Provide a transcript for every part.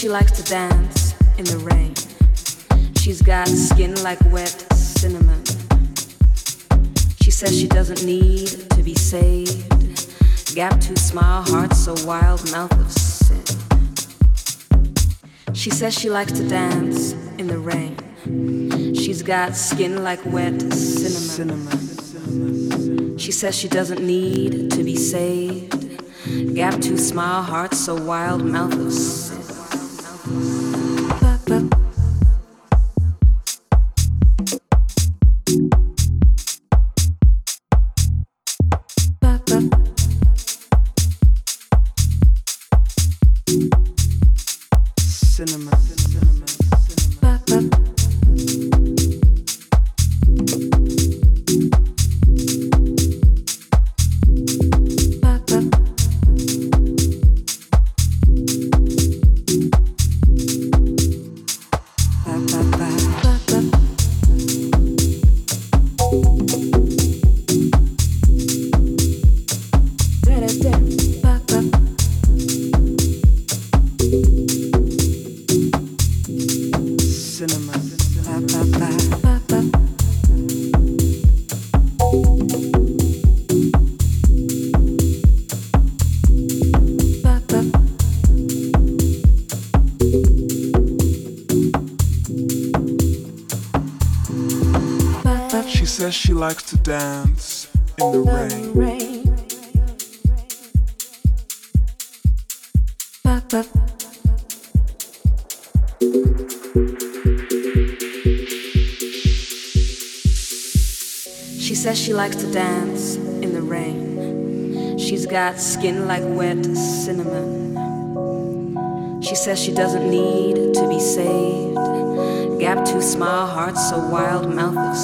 she likes to dance in the rain. She's got skin like wet cinnamon. She says she doesn't need to be saved. Gap tooth smile, heart so wild, mouth of sin. She says she likes to dance in the rain. She's got skin like wet cinnamon. She says she doesn't need to be saved. Gap tooth smile, heart so wild, mouth of sin. Likes to dance in the rain. She says she likes to dance in the rain. She's got skin like wet cinnamon. She says she doesn't need to be saved. Gap tooth smile, heart so wild, mouth of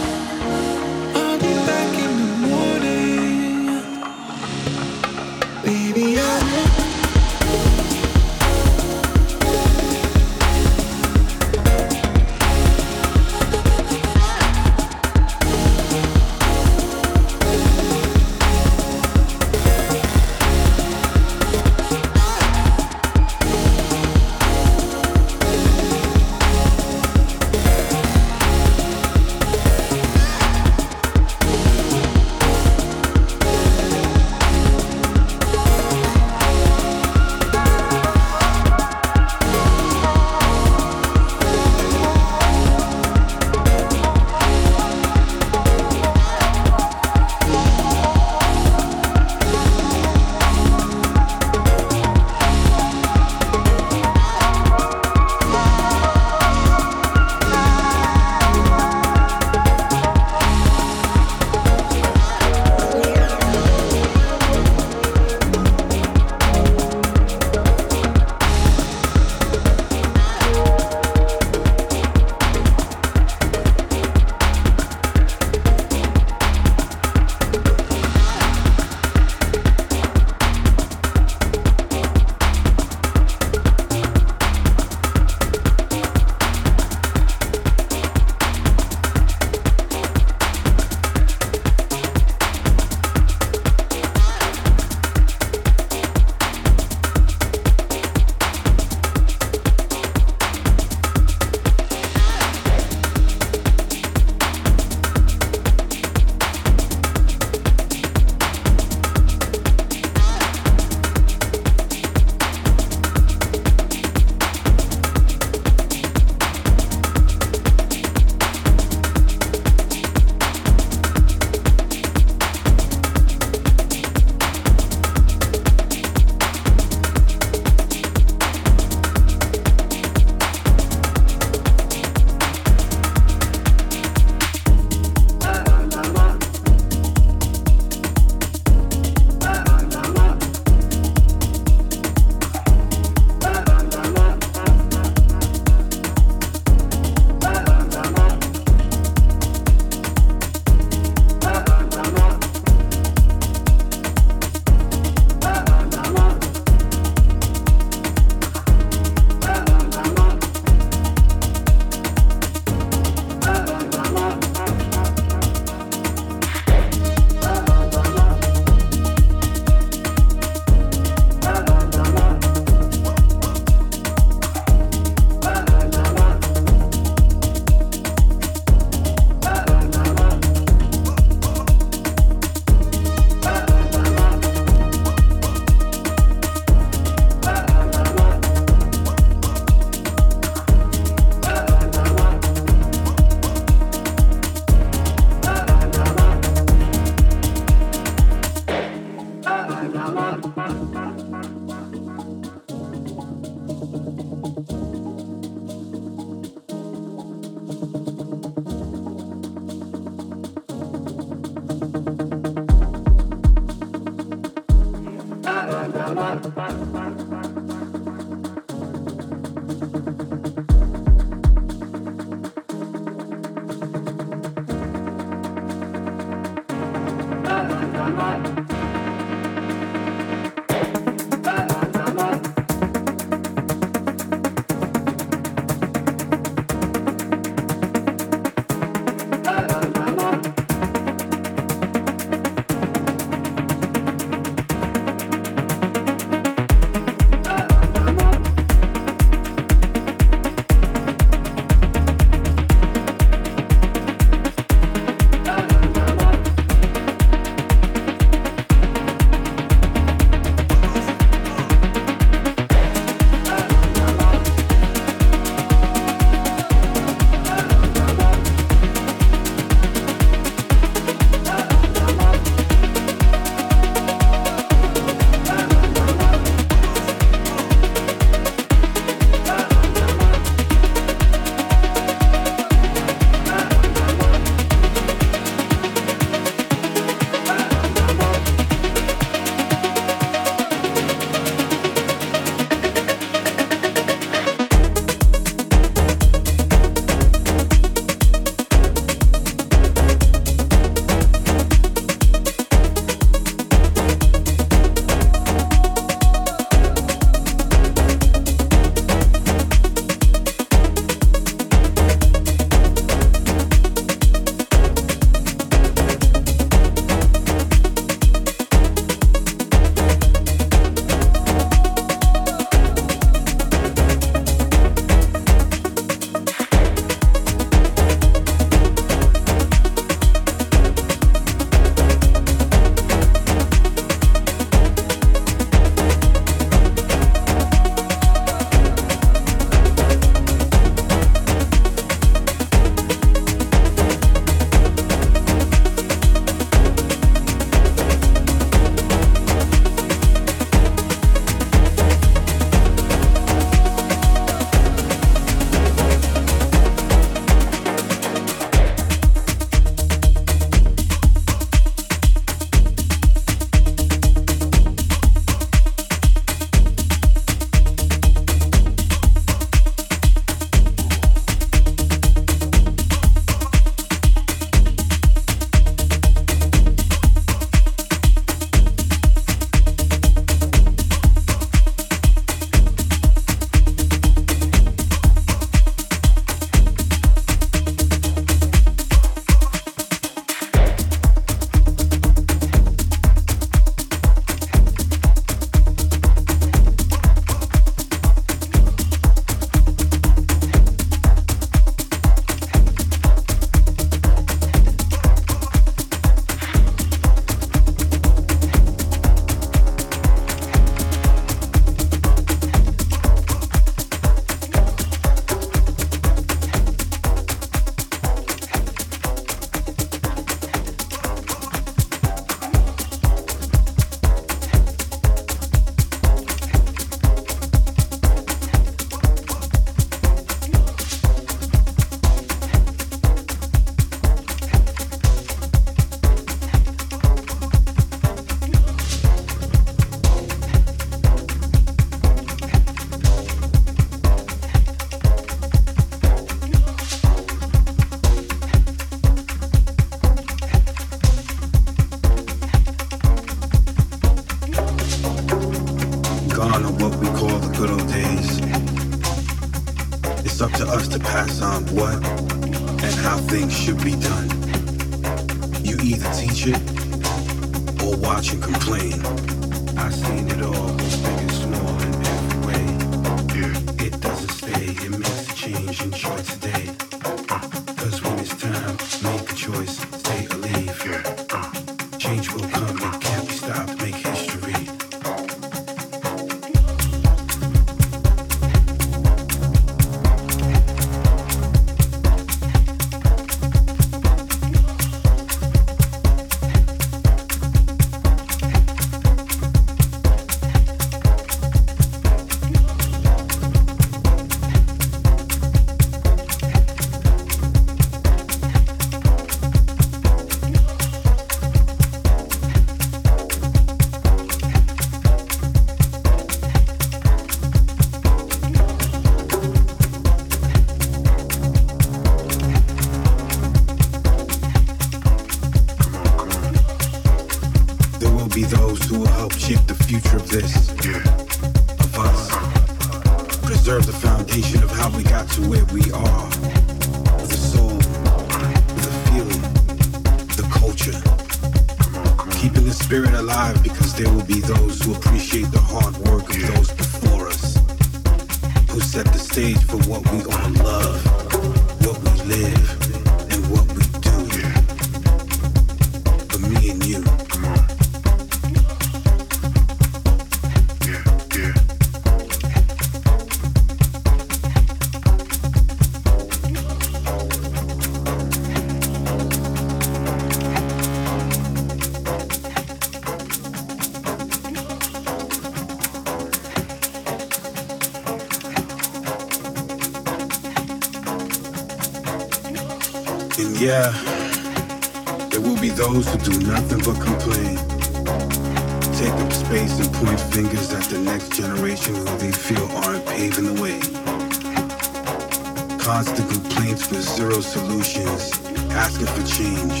Constant complaints with zero solutions, asking for change,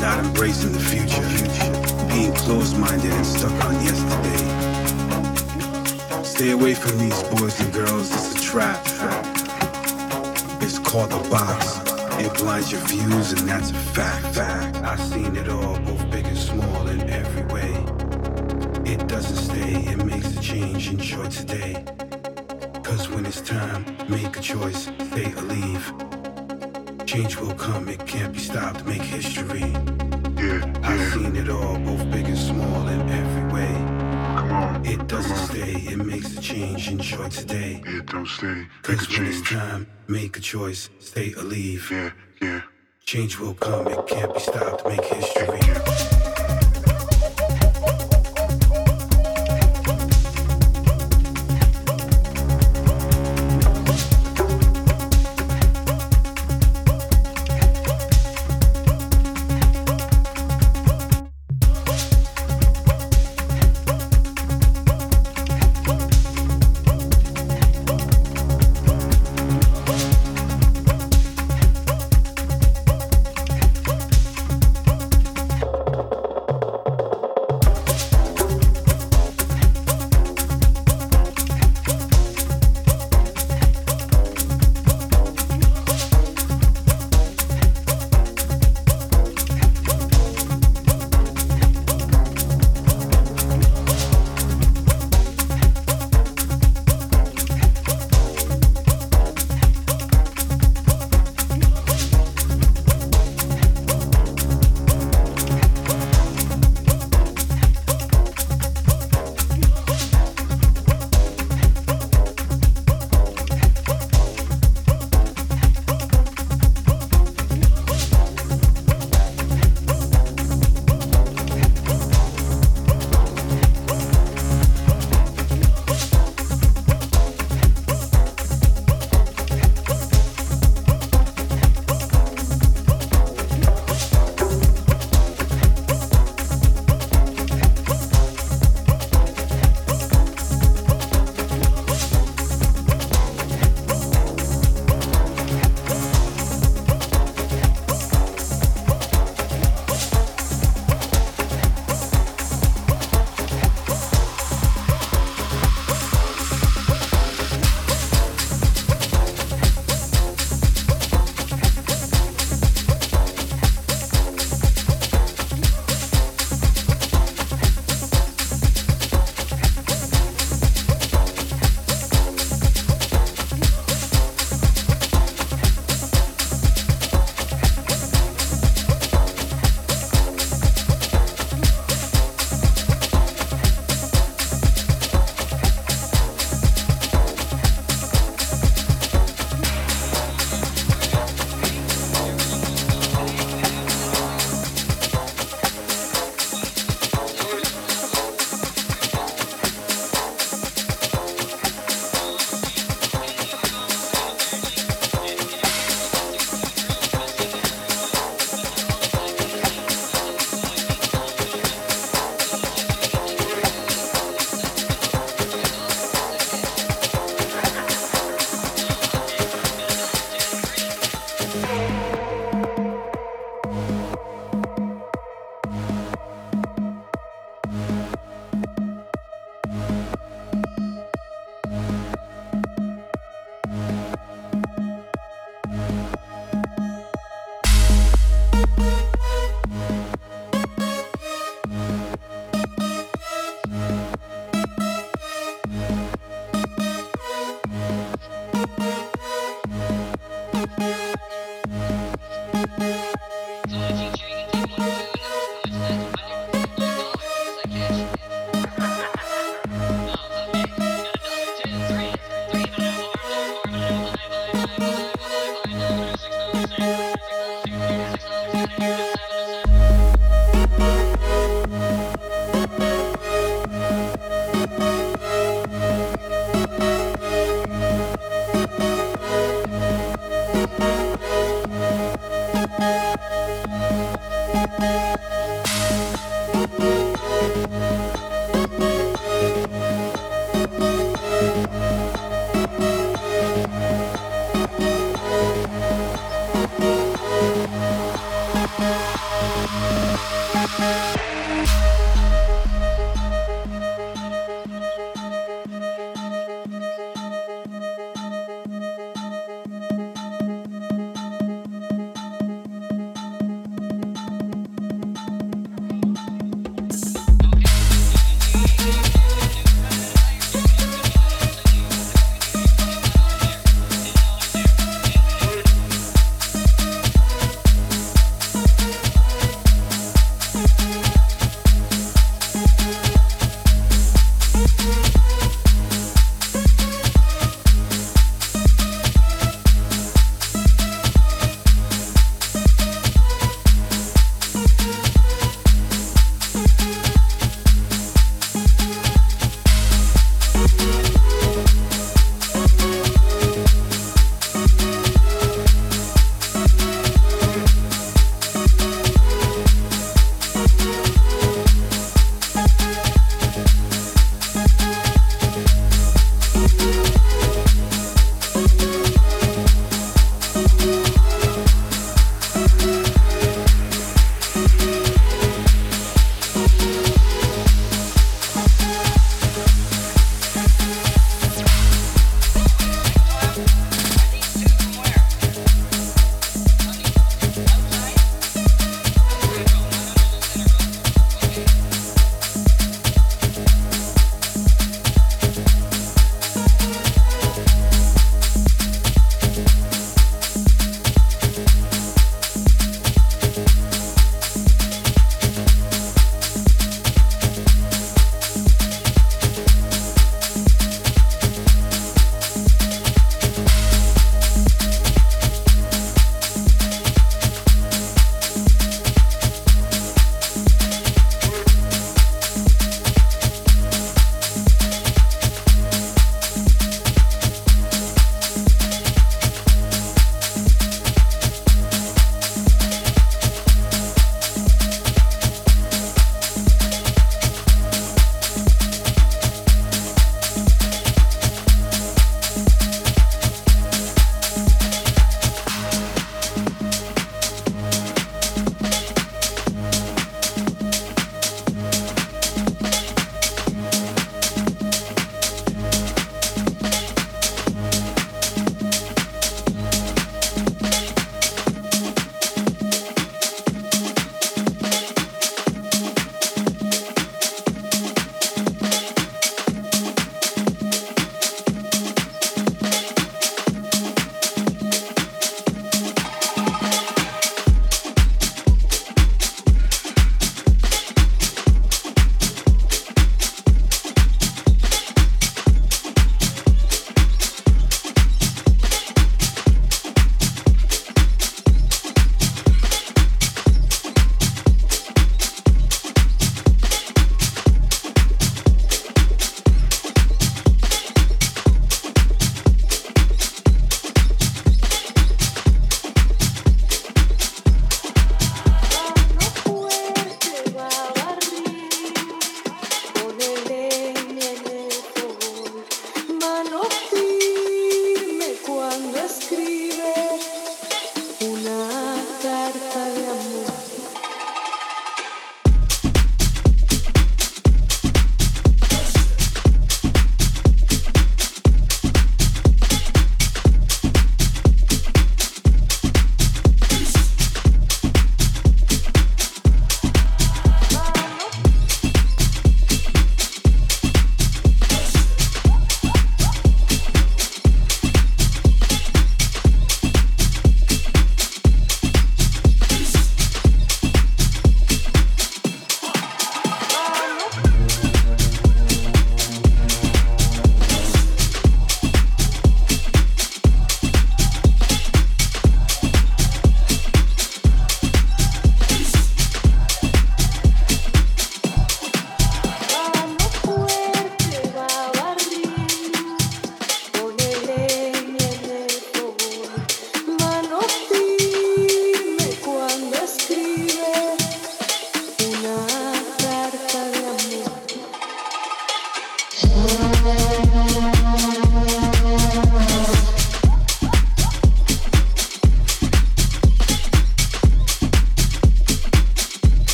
not embracing the future. Being closed-minded and stuck on yesterday. Stay away from these boys and girls, it's a trap. It's called the box. It blinds your views, and that's a fact. Fact. I've seen it all, both big and small, in every way. It doesn't stay, it makes a change. Enjoy today. A choice, stay or leave. Change will come, it can't be stopped, make history. Yeah, yeah. I've seen it all, both big and small, in every way. Come on. It doesn't stay, it makes a change. Enjoy today. Yeah, don't stay. Make a Cause when it's time, make a choice, stay or leave. Yeah, yeah. Change will come, it can't be stopped, make history.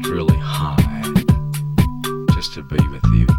get really high just to be with you.